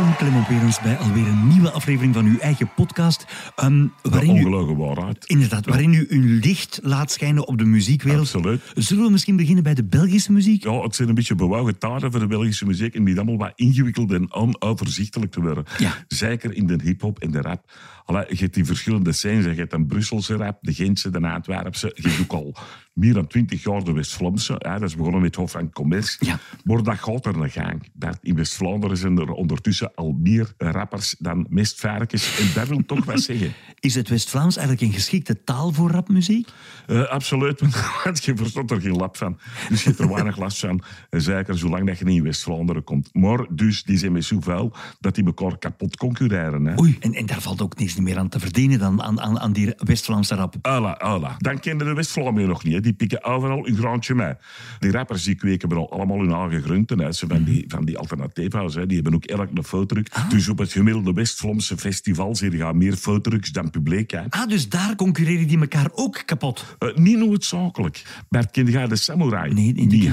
Welkom, Clement bij alweer een nieuwe aflevering van uw eigen podcast. Um, waarin u, waarheid. Inderdaad, waarin u uw licht laat schijnen op de muziekwereld. Absoluut. Zullen we misschien beginnen bij de Belgische muziek? Ja, het zijn een beetje bewogen talen voor de Belgische muziek en die allemaal wat ingewikkeld en onoverzichtelijk te worden. Ja. Zeker in de hip-hop en de rap. Allee, je hebt die verschillende scenes. Je hebt een Brusselse rap, de Gentse, de Antwerpse. Je hebt ook al meer dan twintig jaar de West-Vlaamse. Dat is begonnen met Hof en Commerce. Ja. Maar dat gaat er een gang. in West-Vlaanderen zijn er ondertussen al meer rappers dan mestvarkens. En dat wil toch wat zeggen. Is het West-Vlaams eigenlijk een geschikte taal voor rapmuziek? Uh, absoluut, want je verstond er geen lap van. Dus je hebt er weinig last van. Zeker zolang dat je niet in West-Vlaanderen komt. Maar dus, die zijn met zoveel dat die elkaar kapot concurreren. Hè. Oei, en, en daar valt ook niks meer aan te verdienen dan aan, aan, aan die West-Vlaamse rap. Ala, ala. Dan kenden de West-Vlamingen nog niet. Hè. Die pikken overal een graantje mee. Die rappers die kweken allemaal hun eigen groenten. Hè. Ze van die, van die alternatiefhuis, hè. die hebben ook elk een fotodruk. Ah. Dus op het gemiddelde West-Vlaamse festival zie je meer fotodruks dan publiek. Hè. Ah, dus daar concurreren die elkaar ook kapot? Uh, niet noodzakelijk. Bert, ken je de samurai? Nee, die, die,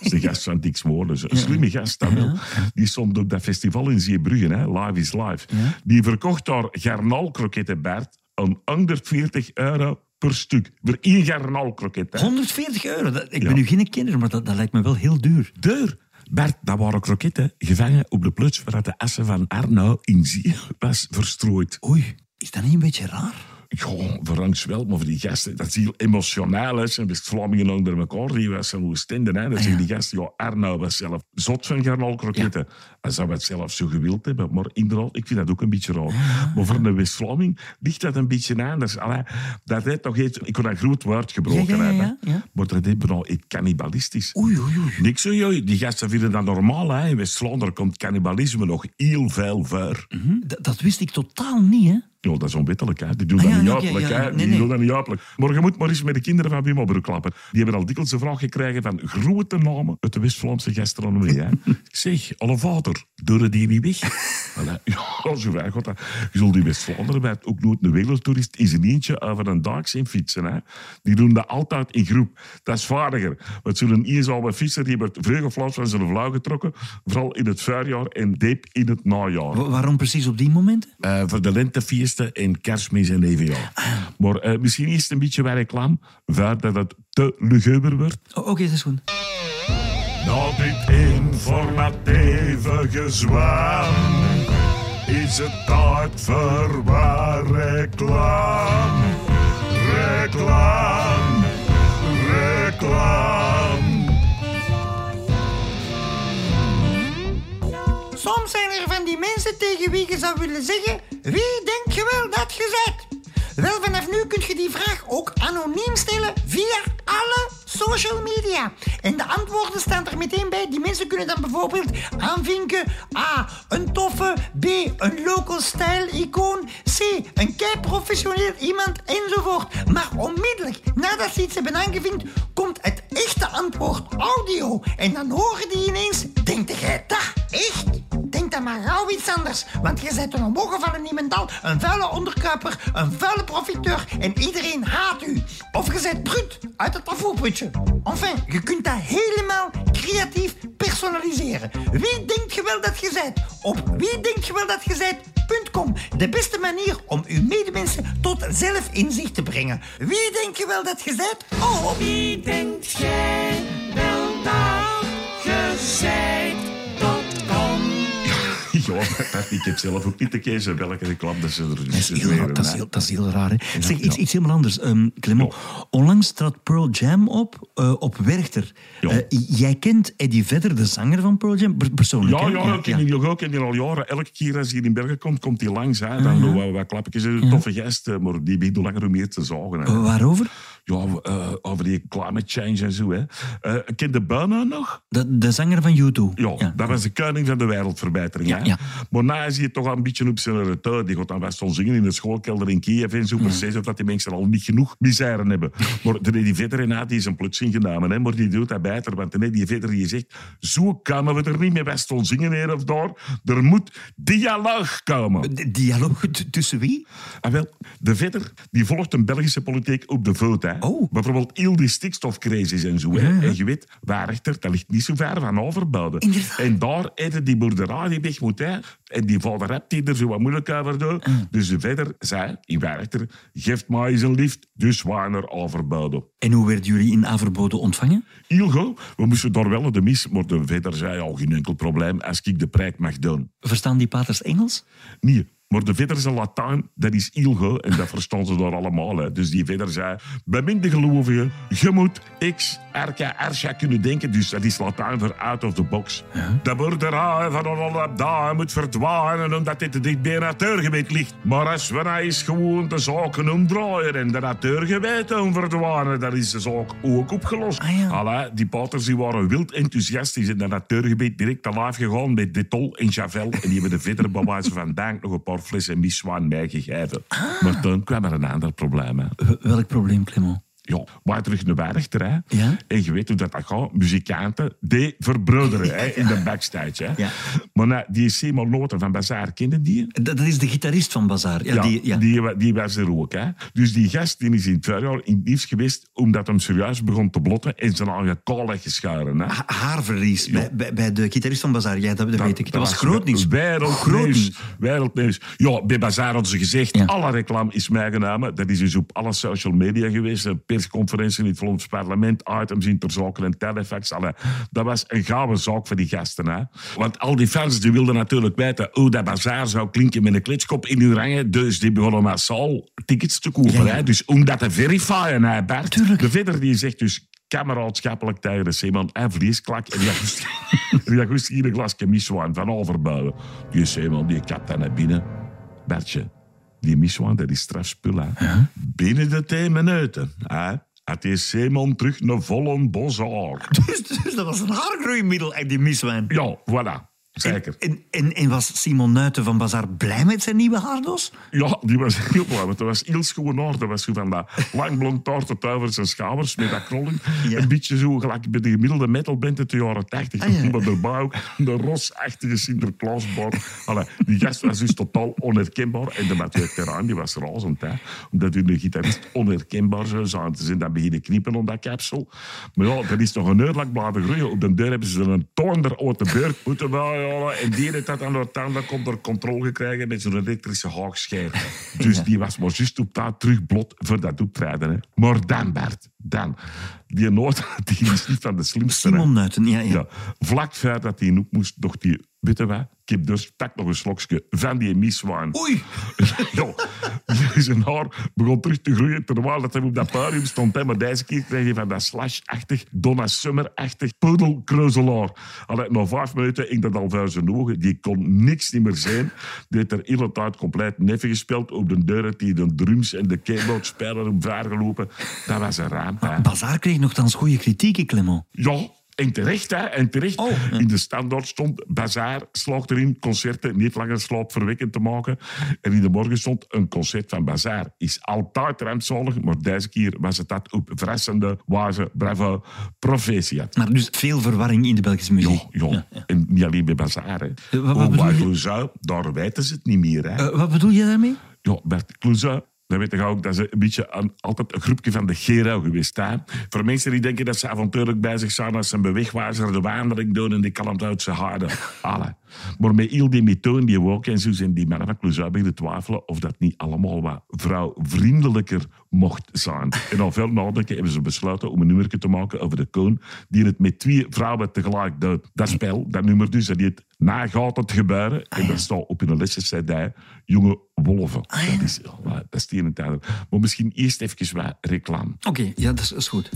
die, gast van Moorden. Een slimme gast, dat wel. Die stond op dat festival in Zeebrugge, hè. Live is Live. Die verkocht daar garnalkroketten, Bert, om 140 euro per stuk. Voor één garnalkroket. 140 euro? Dat, ik ben nu geen kinder, maar dat, dat lijkt me wel heel duur. Duur? Bert, dat waren kroketten gevangen op de plots waar de assen van Arno in zee was verstrooid. Oei, is dat niet een beetje raar? Ja, voor wel, maar voor die gasten, dat is heel emotioneel. Hè. Zijn West-Vlamingen onder elkaar, die was Oostende. Hè. Dat ah, zeggen die gasten, ja, Arno was zelf zot van garnalkroketten. Ja. Hij zou het zelf zo gewild hebben, maar inderdaad, ik vind dat ook een beetje raar. Maar voor een West-Vlaming ligt dat een beetje anders. Allee, dat heeft toch iets, ik kon een groot woord gebroken hebben, maar dat is vooral iets cannibalistisch. Oei, oei, oei. Niks zo, joh. Die gasten vinden dat normaal. Hè. In West-Vlaanderen komt cannibalisme nog heel veel voor. Mm dat wist ik totaal niet, hè? Ja, dat is onwettelijk. Hè. Die doen ah, dat niet okay, ja, Nee, die doen dat niet uitelijk. Maar je moet maar eens met de kinderen van Wim Obber klappen. Die hebben al dikwijls de vraag gekregen van grote namen uit de West-Vlaamse gastronomie. Hè. zeg, alle vader, door die niet weg? ja, zo wij God. Je zult die West-Vlaanderen bij ook nooit een wereldtoerist in zijn eentje over een dag zien fietsen. Hè. Die doen dat altijd in groep. Dat is vaardiger. Want zo'n eenzame fietser die wordt vreugde van zijn vlau getrokken. Vooral in het voorjaar en diep in het najaar. waarom precies op die momenten? Uh, voor de en kerstmis en nieuwjaar. Maar uh, misschien is het een beetje bij reclame, dat het te luguber wordt. Oh, Oké, okay, dat is goed. Na dit informatieve gezwam is het tijd voor waar reclame. Reclame, reclame. Soms zijn er van die mensen tegen wie je zou willen zeggen: Wie dat je bent? Wel, vanaf nu kun je die vraag ook anoniem stellen via alle social media. En de antwoorden staan er meteen bij. Die mensen kunnen dan bijvoorbeeld aanvinken A. Een toffe. B. Een local style icoon. C. Een kei professioneel iemand enzovoort. Maar onmiddellijk nadat ze iets hebben aangevinkt, komt het echte antwoord audio. En dan horen die ineens, denkt jij dat echt? Iets anders. Want je bent een omhoog van niemendal, een vuile onderkruiper, een vuile profiteur en iedereen haat u. Of je bent Trut uit het afvoerputje. Enfin, je kunt dat helemaal creatief personaliseren. Wie denkt je wel dat je bent? Op wie denkt je wel dat je bent? .com. De beste manier om uw medemensen tot zelfinzicht te brengen. Wie denk je wel dat je bent? Oh, wie denkt jij wel dat je bent? ik heb zelf ook niet kiezen welke reclame dat ze er dat is heel, raar, dat, is heel, dat is heel raar. Hè? zeg, iets, iets helemaal anders, um, Clement. Onlangs trad Pearl Jam op, uh, op Werchter. Uh, jij kent Eddie Vedder, de zanger van Pearl Jam, persoonlijk? Ja, ja, ik ken die nog ook. ken die al jaren. Elke keer als hij in Bergen komt, komt hij langs. Hè. Dan doen we wat klapjes. Een toffe gast, maar die begint langer meer te zagen. Hè. waarover? Ja, over die climate change en zo. Hè. Uh, ken de Burnout nog? De, de zanger van YouTube. Ja, ja, dat was de koning van de wereldverbetering. Ja, hè. Ja. Maar na is hij toch een beetje op zijn retour. Die gaat dan best wel zingen in de schoolkelder in Kiev en zo. Precies of dat die mensen al niet genoeg misère hebben. Maar die veteran die is een plotseling genomen. Hè. Maar die doet dat beter. Want nee, die veteran die zegt, zo kunnen we er niet meer best wel zingen hier of daar. Er moet dialoog komen. dialoog tussen wie? Ah, wel, de vetter die volgt een Belgische politiek op de voet. Hè. Oh. Bijvoorbeeld heel die stikstofcrisis en zo. Hè. En je weet, Werchter, dat ligt niet zo ver van. Inderdaad. En daar hadden die boerderij die weg moet. Hè. En die vader hebt die er zo wat moeilijk over doen. Dus de verder zei in Werchter, geef mij eens een lift. Dus waren Overbouwde. En hoe werden jullie in Averbode ontvangen? Heel goed. We moesten daar wel de mis, maar de verder zei al geen enkel probleem als ik de prijk mag doen. Verstaan die paters Engels? Nee, maar de verder zijn Latijn, dat is goed en dat verstaan ze daar allemaal. Hè. Dus die verder zei, beminde gelovigen, je moet X, Arca, Archa kunnen denken. Dus dat is Latijn voor out of the box. De boerderij van alle daar moet verdwijnen omdat dit niet bij natuurgebied ligt. Maar als we nou eens gewoon de zaken omdraaien en de natuurgebied verdwijnen, dan is de zaak ook opgelost. Ah, ja. Die paters die waren wild enthousiastisch in dat natuurgebied direct te live gegaan met Detol en Javel. En die hebben de verder bij wijze van dank nog een paar flessen miswaan meegegeven. Maar toen kwam er een ander probleem. Welk probleem, Clement? Ja, maar terug naar Werchter. Hè. Ja. En je weet hoe dat, dat gaat. Muzikanten, die verbroederen hè, in de backstage. Hè. Ja. Maar nou, die Simon Noten van Bazaar, kennen die? Dat, dat is de gitarist van Bazaar. Ja, die, ja. Die, wa- die was er ook. Hè. Dus die gast die is in het voorjaar in nieuws geweest omdat hem serieus begon te blotten en zijn eigen kaal geschoren. Hè. Ha- Haarverlies bij, bij, bij de gitarist van Bazaar. Ja, dat, dat weet ik. Dat, was groot nieuws. Wereldnieuws. nieuws. Wereldnieuws. Ja, bij Bazaar hadden ze gezegd, alle reclame is meegenomen. Dat is dus op alle social media geweest. Persconferentie in het Vlaams parlement, items in ter en telefax. Allee, dat was een gouden zaak voor die gasten. Hè. Want al die fans die wilden natuurlijk weten hoe dat Bazaar zou klinken met een klitskop in hun rangen. Dus die begonnen massaal tickets te kopen. Ja, ja. Hè. Dus om dat te verifiëren, hè. Tuurlijk. De verder die zegt dus kameraadschappelijk tegen de Simon en vleesklak. En die dus hier een glasje miswaan van overbouwen. Die Simon die kapt dan naar binnen. Bertje, die miswaan, dat is strafspul. Binnen de 10 minuten hè, had die Simon terug een volle boshaar. Dus, dus dat was een haargroeimiddel, die miswijn. Ja, voilà. Zeker. En, en, en was Simon Nuiten van Bazaar blij met zijn nieuwe haardos? Ja, die was heel blij, want dat was heel schoon haar. Dat was zo van dat lang blond haar tot over zijn schouders met dat krolling. Ja. Een beetje zo gelijk bij de gemiddelde metalband uit de jaren 80. Ah, ja. Daarbij ook de rosachtige Sinterklaasbar. Allee, die gast was dus totaal onherkenbaar. En de Mathieu Terrain, die was razend. Hè? Omdat hun gitarist onherkenbaar zou zijn. Ze zijn dan beginnen kniepen om dat kapsel. Maar ja, dat is nog een uur lang blijven groeien. Op de deur hebben ze een toonder uit de beurt moeten En die heeft dat aan de tanden komt door controle gekregen met zo'n elektrische haakschijf. Dus die was maar juist op dat terug blot voor dat optreden. Hè. Maar dan, Bert, dan. Die nood, die is niet van de slimste. Simon Nuiten, ja. ja. Ja, vlak voordat hij op moest, dacht die, wat, ik heb dus pak nog een slokje van die miswaan. Oei! Ja, zijn haar begon terug te groeien terwijl dat hij op dat podium stond. Hè. Maar deze keer kreeg hij van dat slash-achtig, Donna Summer-achtig poedelkreuzelaar. Allee, na vijf minuten ging dat al voor zijn ogen. Die kon niks niet meer zijn. Die heeft er hele tijd compleet neffen gespeeld. Op de deur had hij de drums en de keyboardspeler omvergelopen. Dat was een ramp. hè. Bazaar kreeg nogthans goede kritiek, Clement. Ja, en terecht, hè. En terecht. Oh, ja. In de standaard stond Bazaar slaagt erin concerten niet langer slaapverwekkend te maken. En in de morgen stond een concert van Bazaar. Is altijd rampzalig, maar deze keer was het dat op verrassende wijze. Bravo, proficiat. Maar dus veel verwarring in de Belgische muziek. Ja, ja. En niet alleen bij Bazaar, hè. Eh, wat- wat Ook bedoel bij? Clouseau, daar weten ze het niet meer, hè. Eh, wat bedoel je daarmee? Ja, Bert Clouseau, dan weet je ook dat ze een beetje een- altijd een groepje van de Gerau geweest zijn. Voor mensen die denken dat ze avontuurlijk bezig zijn als ze een bewegwijzer de wandeling doen en die kalmt uit zijn harde. Alle. Maar met heel die methode die ook en zo zijn die mannen van Clouseau beginnen twijfelen of dat niet allemaal wat vrouwvriendelijker mocht zijn. En al veel nadenken hebben ze besloten om een nummer te maken over de koon die het met twee vrouwen tegelijk doet. Dat spel, dat nummer dus, dat heet Na gaat het gebeuren. En dat staat op een lesje CD, Jonge Wolven. Dat is, ja, dat is het het ander. Maar misschien eerst even wat reclame. Oké, ja, dat is, is goed.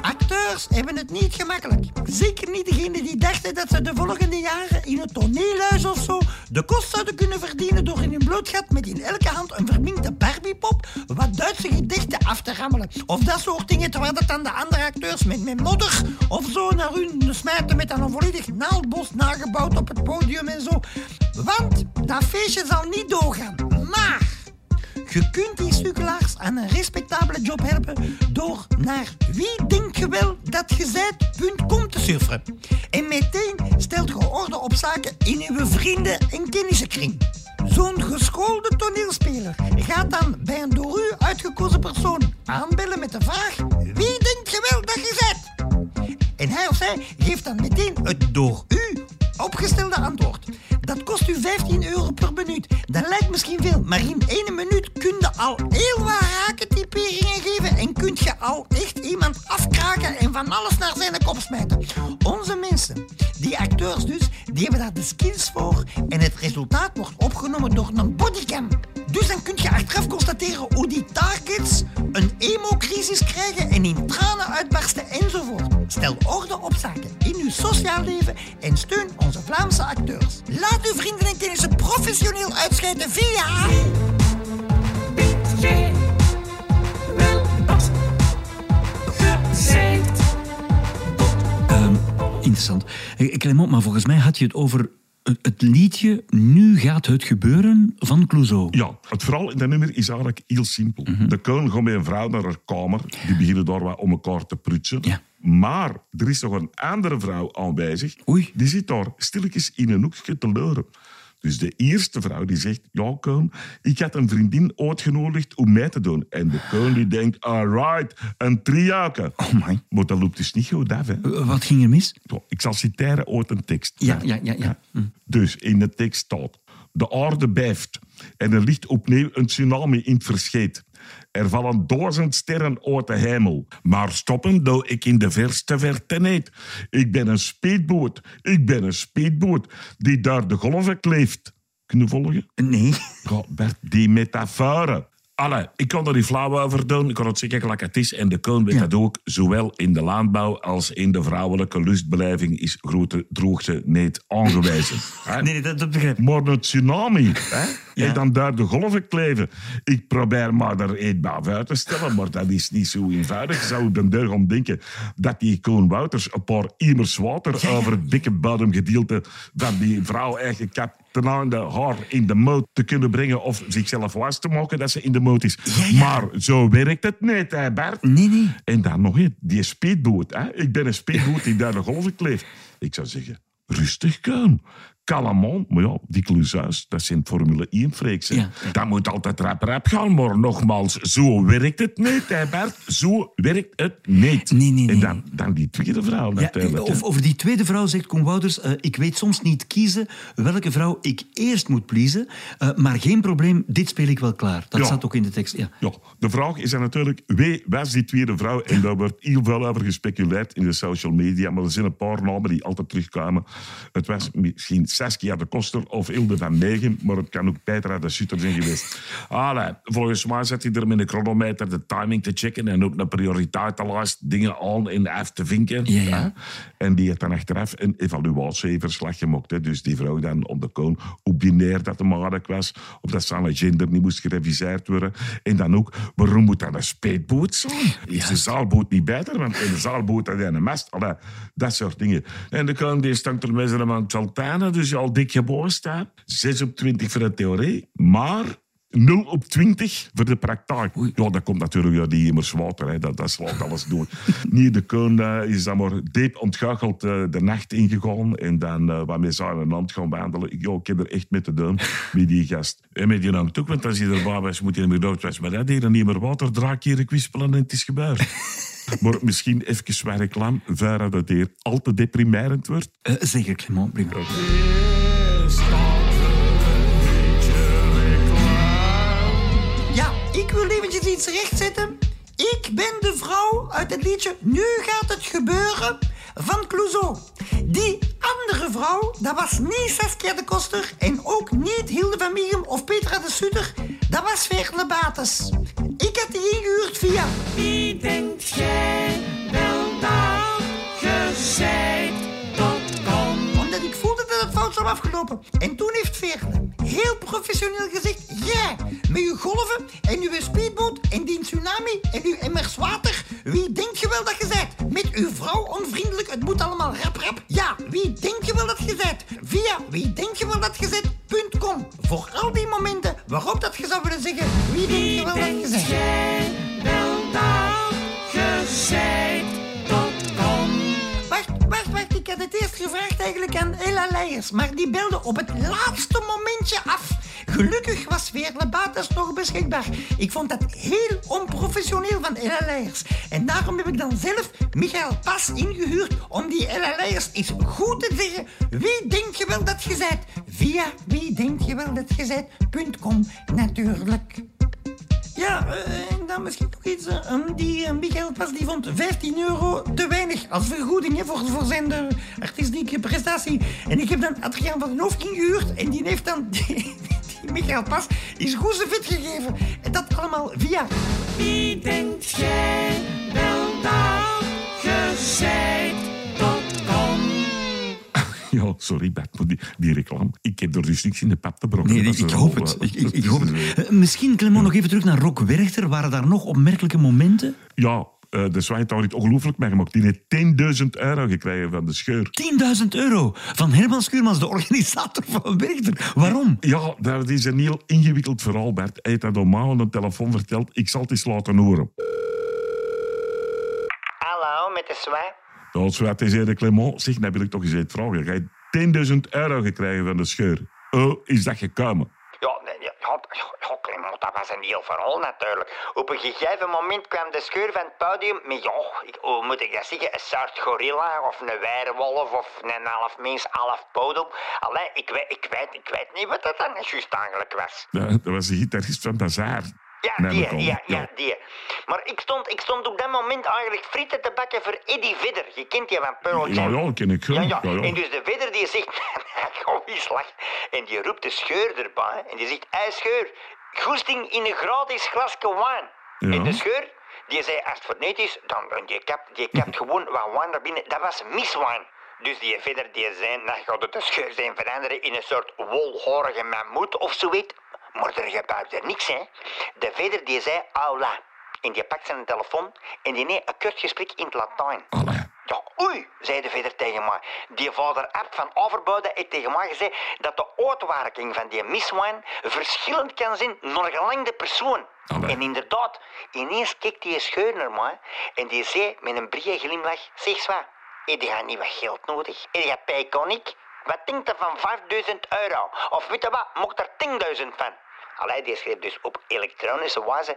Acteurs hebben het niet gemakkelijk. Zeker niet degenen die dachten dat ze de volgende jaren in het toneelhuis of zo de kost zouden kunnen verdienen door in hun blootgat met in elke hand een verminkte Barbiepop wat Duitse gedichten af te rammelen. Of dat soort dingen, terwijl dat dan de andere acteurs met, met modder of zo naar hun smijten met een volledig naaldbos nagebouwd op het podium en zo. Want dat feestje zal niet doorgaan. Maar... Je kunt die sukkelaars aan een respectabele job helpen door naar wie denk je wel dat je zijt.com te surfen. En meteen stelt je orde op zaken in uw vrienden- en kennissenkring. Zo'n geschoolde toneelspeler gaat dan bij een door u uitgekozen persoon aanbellen met de vraag: alles naar zijn kop smijten. Onze mensen, die acteurs dus, die hebben daar de skills voor en het resultaat wordt opgenomen door een bodycam. Dus dan kun je achteraf constateren hoe die targets een emo-crisis krijgen en in tranen uitbarsten enzovoort. Stel orde op zaken in uw sociaal leven en steun onze Vlaamse acteurs. Laat uw vrienden en kennissen professioneel uitscheiden via... interessant. Clement, maar volgens mij had je het over het, liedje Nu gaat het gebeuren van Clouseau. Ja, het verhaal in dat nummer is eigenlijk heel simpel. De koning gaat met een vrouw naar haar kamer. Die beginnen daar wat om elkaar te prutsen. Ja. Maar er is nog een andere vrouw aanwezig. Oei. Die zit daar stilletjes in een hoekje te leuren. Dus de eerste vrouw die zegt, ja koon, ik had een vriendin uitgenodigd om mee te doen. En de koon die denkt, alright, een triake. Oh my. Maar dat loopt dus niet goed af. Hè. Wat ging er mis? Ik zal citeren uit een tekst. Ja, ja, ja. ja. Hm. Dus in de tekst staat: De aarde bijft en er ligt opnieuw een tsunami in het verschiet. Er vallen duizend sterren uit de hemel. Maar stoppen doe ik in de verste verte niet. Ik ben een speedboot. Ik ben een speedboot die daar de golven kleeft. Kun je volgen? Nee. Ja, Bert, die metaforen. Allee, ik kan er niet flauw over doen. Ik kan het zeggen gelijk het is. En de koning weet Ja. dat ook. Zowel in de landbouw als in de vrouwelijke lustbeleving is grote droogte niet aangewezen. Nee, nee, dat, dat begrijp ik. Maar een tsunami, hè? Ja. Dan daar de golven kleven. Ik probeer maar er bij uit te stellen, maar dat is niet zo eenvoudig. Zou op deur gaan denken dat die Koen Wouters een paar immers water over het dikke bodemgedeelte van die vrouw eigen kap einde haar in de moot te kunnen brengen of zichzelf wijs te maken dat ze in de moot is. Ja, ja. Maar zo werkt het niet, hè Bert? Nee, nee. En dan nog eens, die speedboot. Hè? Ik ben een speedboot die daar de golven kleeft. Ik zou zeggen, rustig Koen. Kalmant, maar ja, die Cluzhuis, dat zijn Formule 1-freaks. Ja, ja. Dat moet altijd rap-rap gaan, maar nogmaals, zo werkt het niet, hè Bert? Zo werkt het niet. Nee, nee, nee. En dan, dan die tweede vrouw Ja, natuurlijk. of, over die tweede vrouw zegt Koen Wouters... eh, ik weet soms niet kiezen welke vrouw ik eerst moet pleasen. eh, maar geen probleem, dit speel ik wel klaar. Dat staat ook in de tekst. Ja. Ja, de vraag is dan natuurlijk, wie was die tweede vrouw? En daar wordt heel veel over gespeculeerd in de social media. Maar er zijn een paar namen die altijd terugkwamen. Het was misschien Saskia de Koster of Hilde van Meegen, maar het kan ook Petra de Sutter zijn geweest. Allee, volgens mij zat hij er met een chronometer de timing te checken en ook een prioriteitenlijst dingen aan en af te vinken. Ja. En die heeft dan achteraf een evaluatieverslag gemaakt. Hè. Dus die vrouw dan op de koon, hoe binair dat de maagd was, of dat zijn gender niet moest gereviseerd worden. En dan ook, waarom moet dat een speedboot zijn? Is de zaalboot niet beter? Want in de zaalboot had hij een mast. Allee, dat soort dingen. En de koon die stond er man Sultana, dus al dik geboren staat. 6 op 20 voor de theorie, maar 0 op 20 voor de praktijk. Ja, dat komt natuurlijk uit die immers water. Hè. Dat, dat slaat alles door. Niet de koon eh, is dan maar diep ontgoocheld eh, de nacht ingegaan. En dan uh, waarmee ze aan een land gaan wandelen. Ik, ja, ik heb er echt mee te doen met die gast. En met die hangt ook, want als hij erbij was, moet hij niet meer dood was. Maar dat hier niet meer water, draakje, kwispelen en het is gebeurd. maar misschien even wat reclame, voordat het hier al te deprimerend wordt. Eh, zeker, Clement. prima. Ja, ik wil eventjes iets rechtzetten. Ik ben de vrouw uit het liedje Nu gaat het gebeuren van Clouseau. Die andere vrouw, dat was niet Saskia de Koster en ook niet Hilde van Miegem of Petra de Sutter. Dat was Veerle Bates. Ik had die ingehuurd via... Wie denkt jij afgelopen. En toen heeft Veerle heel professioneel gezegd... Ja, met uw golven en uw speedboot en die tsunami en uw emmers water... Wie denkt je wel dat je zijt? Met uw vrouw onvriendelijk, het moet allemaal rap rap. Ja, wie denkt je wel dat je zijt? Via wie denkt je wel dat je zijt? Punt com. Voor al die momenten waarop dat je zou willen zeggen... Wie denkt je wel dat je Denkt het eerst gevraagd eigenlijk aan Ella Leijers. Maar die belde op het laatste momentje af. Gelukkig was Veerle Bates nog beschikbaar. Ik vond dat heel onprofessioneel van LL'ers. En daarom heb ik dan zelf Michael Pas ingehuurd om die LL'ers eens goed te zeggen wie denk je wel dat je zijt. Via wie denk je wel dat je zijt.com natuurlijk. Ja, eh, en dan misschien nog iets. eh, die uh, Michael Pas die vond 15 euro te weinig als vergoeding hè, voor, voor zijn eh, artistieke prestatie. En ik heb dan Adriaan van den Hoof ingehuurd en die heeft dan die, die Michael Pas is goed vet gegeven. En dat allemaal via Wie denkt jij? Ja, sorry, Bert, maar die, die reclame. Ik heb er dus niks in de pap te brokken. Nee, ik, hoop het. eh, Ik, ik, ik hoop het. eh, Eh, Misschien, Clement, nog even terug naar Rock Werchter. Waren daar nog opmerkelijke momenten? Ja, eh, de Zwijntaal heeft ongelooflijk meegemaakt. Die heeft 10.000 euro gekregen van de scheur. 10.000 euro van Herman Schuurmans, de organisator van Werchter. Waarom? Ja, dat is een heel ingewikkeld verhaal, Bert. Hij heeft dat normaal aan de telefoon verteld. Ik zal het eens laten horen. Hallo, met de zwaai. Ja, hij zei de Clement, zeg, dan wil ik toch eens iets vragen. Jij hebt 10.000 euro gekregen van de scheur. Oh, is dat gekomen? Ja, nee, ja, ja, ja, Clement, dat was een heel verhaal natuurlijk. Op een gegeven moment kwam de scheur van het podium met, ja, ik, hoe moet ik dat zeggen, een soort gorilla of een weerwolf of een half mens, half podel. Allee, ik weet, ik, weet, ik weet niet wat dat dan juist eigenlijk was. Ja, dat was de gitarist van Bazaar. Ja, die, aan. ja, ja, die. Maar ik stond, ik stond op dat moment eigenlijk frieten te bakken voor Eddie Vedder. Je kent die van Pearl Ja, Jam. ja, ken ik. Ja, Ja, ja. ja. En dus de Vedder die zegt, gewoon wie slag. En die roept de scheur erbij. En die zegt, hij scheur, goesting in een gratis glasje wijn. Ja. En de scheur, die zei, als het voor niet is, dan die kap, die kapt gewoon wat wijn naar binnen. Dat was miswijn. Dus die Vedder die zei, dan gaat het de scheur zijn veranderen in een soort wolhorige mammoet of zoiets. Maar er gebeurt er niks, hè. De Vedder die zei, aula. En die pakt zijn telefoon en die neemt een kort gesprek in het Latijn. Ja, oei, zei de verder tegen mij. Die vader Abt van Overbuiden heeft tegen mij gezegd dat de uitwerking van die miswijn verschillend kan zijn naar gelang de persoon. En inderdaad, ineens keek die scheur naar mij en die zei met een brede glimlach, zeg wat, heb je niet wat geld nodig? Heb je payconic? Wat denkt er van 5000 euro? Of weet je wat, mocht er 10.000 van? Allee, die schreef dus op elektronische wijze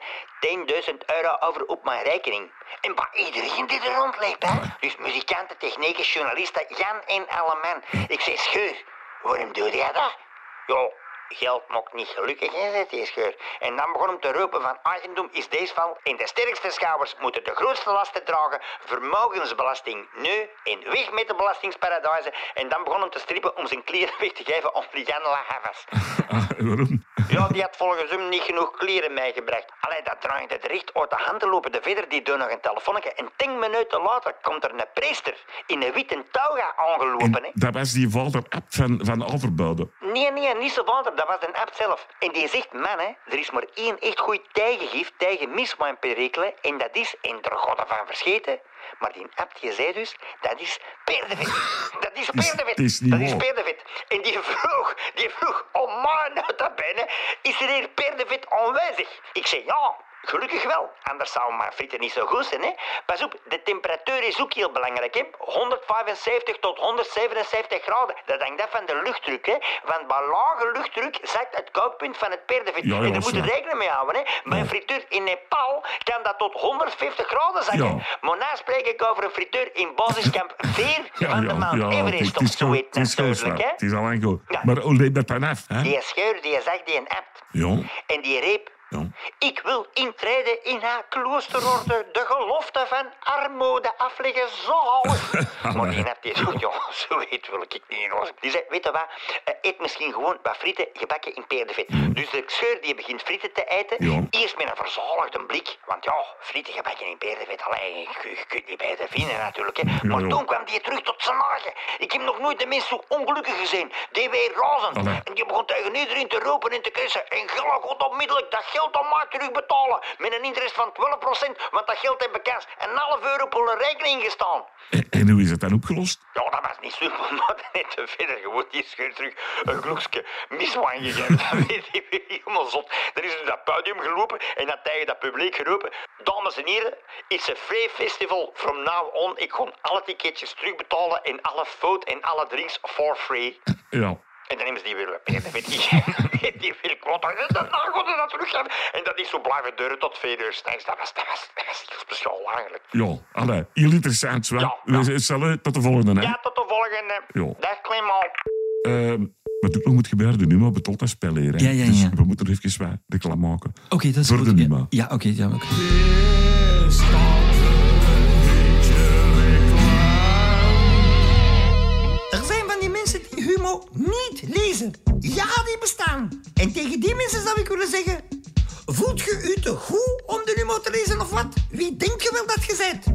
10.000 euro over op mijn rekening. En bij iedereen die er rond hè? Dus muzikanten, techniekers, journalisten, Jan en alle man. Ik zei, Scheur, waarom doe jij dat? Ja, geld maakt niet gelukkig, hè, zei die Scheur. En dan begon hem te roepen van eigendom is deze val. En de sterkste schouwers moeten de grootste lasten dragen. Vermogensbelasting nu en weg met de belastingsparadijzen. En dan begon hem te strippen om zijn kleren weg te geven om Havas. Ah, waarom? Ja, die had volgens hem niet genoeg kleren meegebracht. Allee, dat draait het recht uit de hand te lopen. De verder die doet nog een telefoontje. En tien minuten later komt er een priester in een witte toga aangelopen. Hè. Dat was die vader Abt van, van Overbuiden. Nee, nee, niet zo water. Dat was een abt zelf. En die zegt, man, hè, er is maar één echt goed tegengift tegen miswijnperikelen. En dat is, en er gaat van verscheten. Maar die abt, je zei dus, dat is peerdevet. Dat is niet Dat is peerdevet. En die vroeg, die vroeg, oh man, nota bene, is er hier peerdevet aanwezig? Ik zei, ja, gelukkig wel. Anders zou mijn frieten niet zo goed zijn, hè. Pas op, de temperatuur is ook heel belangrijk, hè. 175 tot 177 graden. Dat hangt af van de luchtdruk, hè. Want bij lage luchtdruk zakt het kookpunt van het peerdevet. Ja, ja, en daar moet je rekening mee houden, hè. Bij een frituur in Nepal kan dat tot 150 graden zakken. Ja. Maar nu spreek ik over een frituur in basiskamp 4 Ja, van de ja, Mount ja, Everest of zoiets natuurlijk, hè. Het is al lang goed. Ja. Maar hoe leeft dat dan af? Hè? Die scheur, die zag die een abt. Ja. En die reep. Ja. Ik wil intreden in haar kloosterorde, de gelofte van armoede afleggen zalig. maar die had die zo, ja, zo weet wil ik niet. hoor. Die zei, weet je wat, eh, eet misschien gewoon wat frieten gebakken in peerdevet. Dus de scheur die begint frieten te eten, Ja. eerst met een verzaligde blik. Want ja, frieten gebakken in peerdevet, alleen je, je kunt niet beter vinden natuurlijk. Hè. Maar ja. toen kwam die terug tot zijn magen. Ik heb nog nooit de mens zo ongelukkig gezien. Die weer razend. En die begon tegen iedereen te roepen en te kussen. En Gilla gaat onmiddellijk dat geld mij terugbetalen. Met een interest van 12%, want dat geld heb ik kans een half euro op een rekening gestaan. En, en hoe is het dan opgelost? Ja, dat was niet super, maar dan heeft de verder gewoon die scheur terug een gloekje miswijn gegeven. Dat weet je helemaal zot. Er is dus dat podium gelopen en dat tegen dat publiek geroepen. Dames en heren, it's a free festival from now on. Ik kon alle ticketjes terugbetalen en alle food en alle drinks for free. Ja. En dan hebben ze die weer een peerdevet gegeven. Die weer kwaad. gaan. En dat is zo blijven duren tot vier uur s'nachts. Dat was, dat, was, dat was heel speciaal eigenlijk. Ja, allee, heel interessant. Zwaar. Ja, ja. We zullen tot de volgende, hè? Ja, tot de volgende. Ja. Dag Clement. Ehm, wat ook nog moet gebeuren, nu maar betaalt dat spel hier. hè. Ja, ja, Dus ja. we moeten er even wat reclame maken. Oké, dat is Voor goed. de Ja, Numa. Ja, oké. ja, oké. Er Ja, die bestaan. En tegen die mensen zou ik willen zeggen... Voelt je u te goed om de Humo te lezen of wat? Wie denk je wel dat je bent?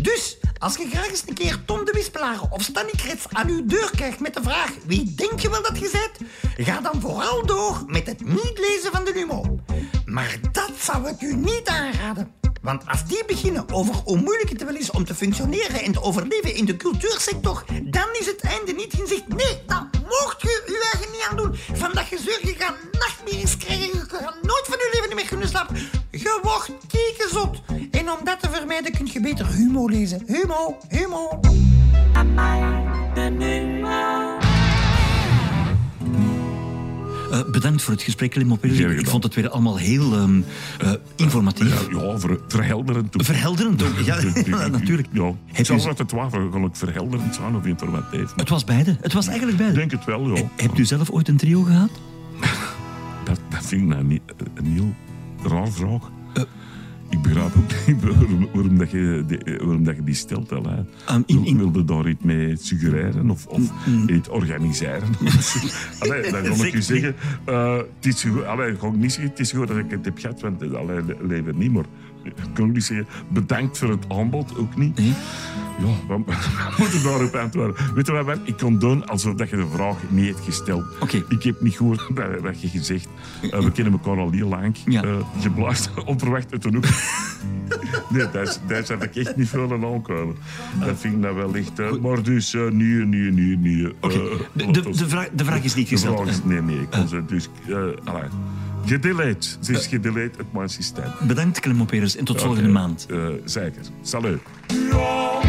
Dus, als je graag eens een keer Tom de Wispelaar of Stanny Krets aan uw deur krijgt met de vraag... Wie denk je wel dat je bent? Ga dan vooral door met het niet lezen van de Humo. Maar dat zou ik u niet aanraden. Want als die beginnen over hoe moeilijk het wel is om te functioneren en te overleven in de cultuursector, dan is het einde niet in zicht. Nee, dat mocht je je eigen niet aan doen. Van dat gezeur, je gaat nachtmerries krijgen, je gaat nooit van je leven meer kunnen slapen. Je wordt kiekenzot. En om dat te vermijden kun je beter Humo lezen. Humo, Humo. Eh, bedankt voor het gesprek, op Geen Ik vond het weer allemaal heel ehm, eh, informatief. Ja, ja ver, verhelderend. ook. Verhelderend ook. Ja, natuurlijk. Ja. Heb Zelfs uit het water kan ik verhelderend zijn of informatief. Het was beide. Het was eigenlijk beide. Ik denk het wel, ja. Hebt u zelf ooit een trio gehad? Dat, dat vind ik nou niet, een heel raar vraag. Eh. ik begrijp ook niet waarom, waarom, dat je, die, waarom dat je die stelt. Al, hè. Um, in- in- Wilde daar iets mee suggereren of, of iets organiseren? allee, dan kan ik u zeggen, eh, het is allee, ik niet zeggen, het is goed dat ik het heb gehad, want allee, le- leven niet, maar ik kan ook niet zeggen, bedankt voor het aanbod, ook niet. Nee. Ja, wat, wat moet ik daarop antwoorden? Weet je wat, Bert? ik kan doen alsof dat je de vraag niet hebt gesteld. Ik heb niet gehoord wat je gezegd Eh, We kennen elkaar al heel lang. Ja. Eh, je blaast onverwacht uit de hoek. nee, daar, daar zat ik echt niet veel aan aankomen. Dat vind ik nou wel echt... eh, maar dus, eh nu, nu, nu, nu. Oké. De, vraag, de vraag is niet De gesteld. vraag is... Nee, nee, ik kon ze dus... eh allee. Gedelete. Ze is gedelete uit mijn systeem. Bedankt, Clem. En tot volgende maand. Eh, zeker. Salut. Ja,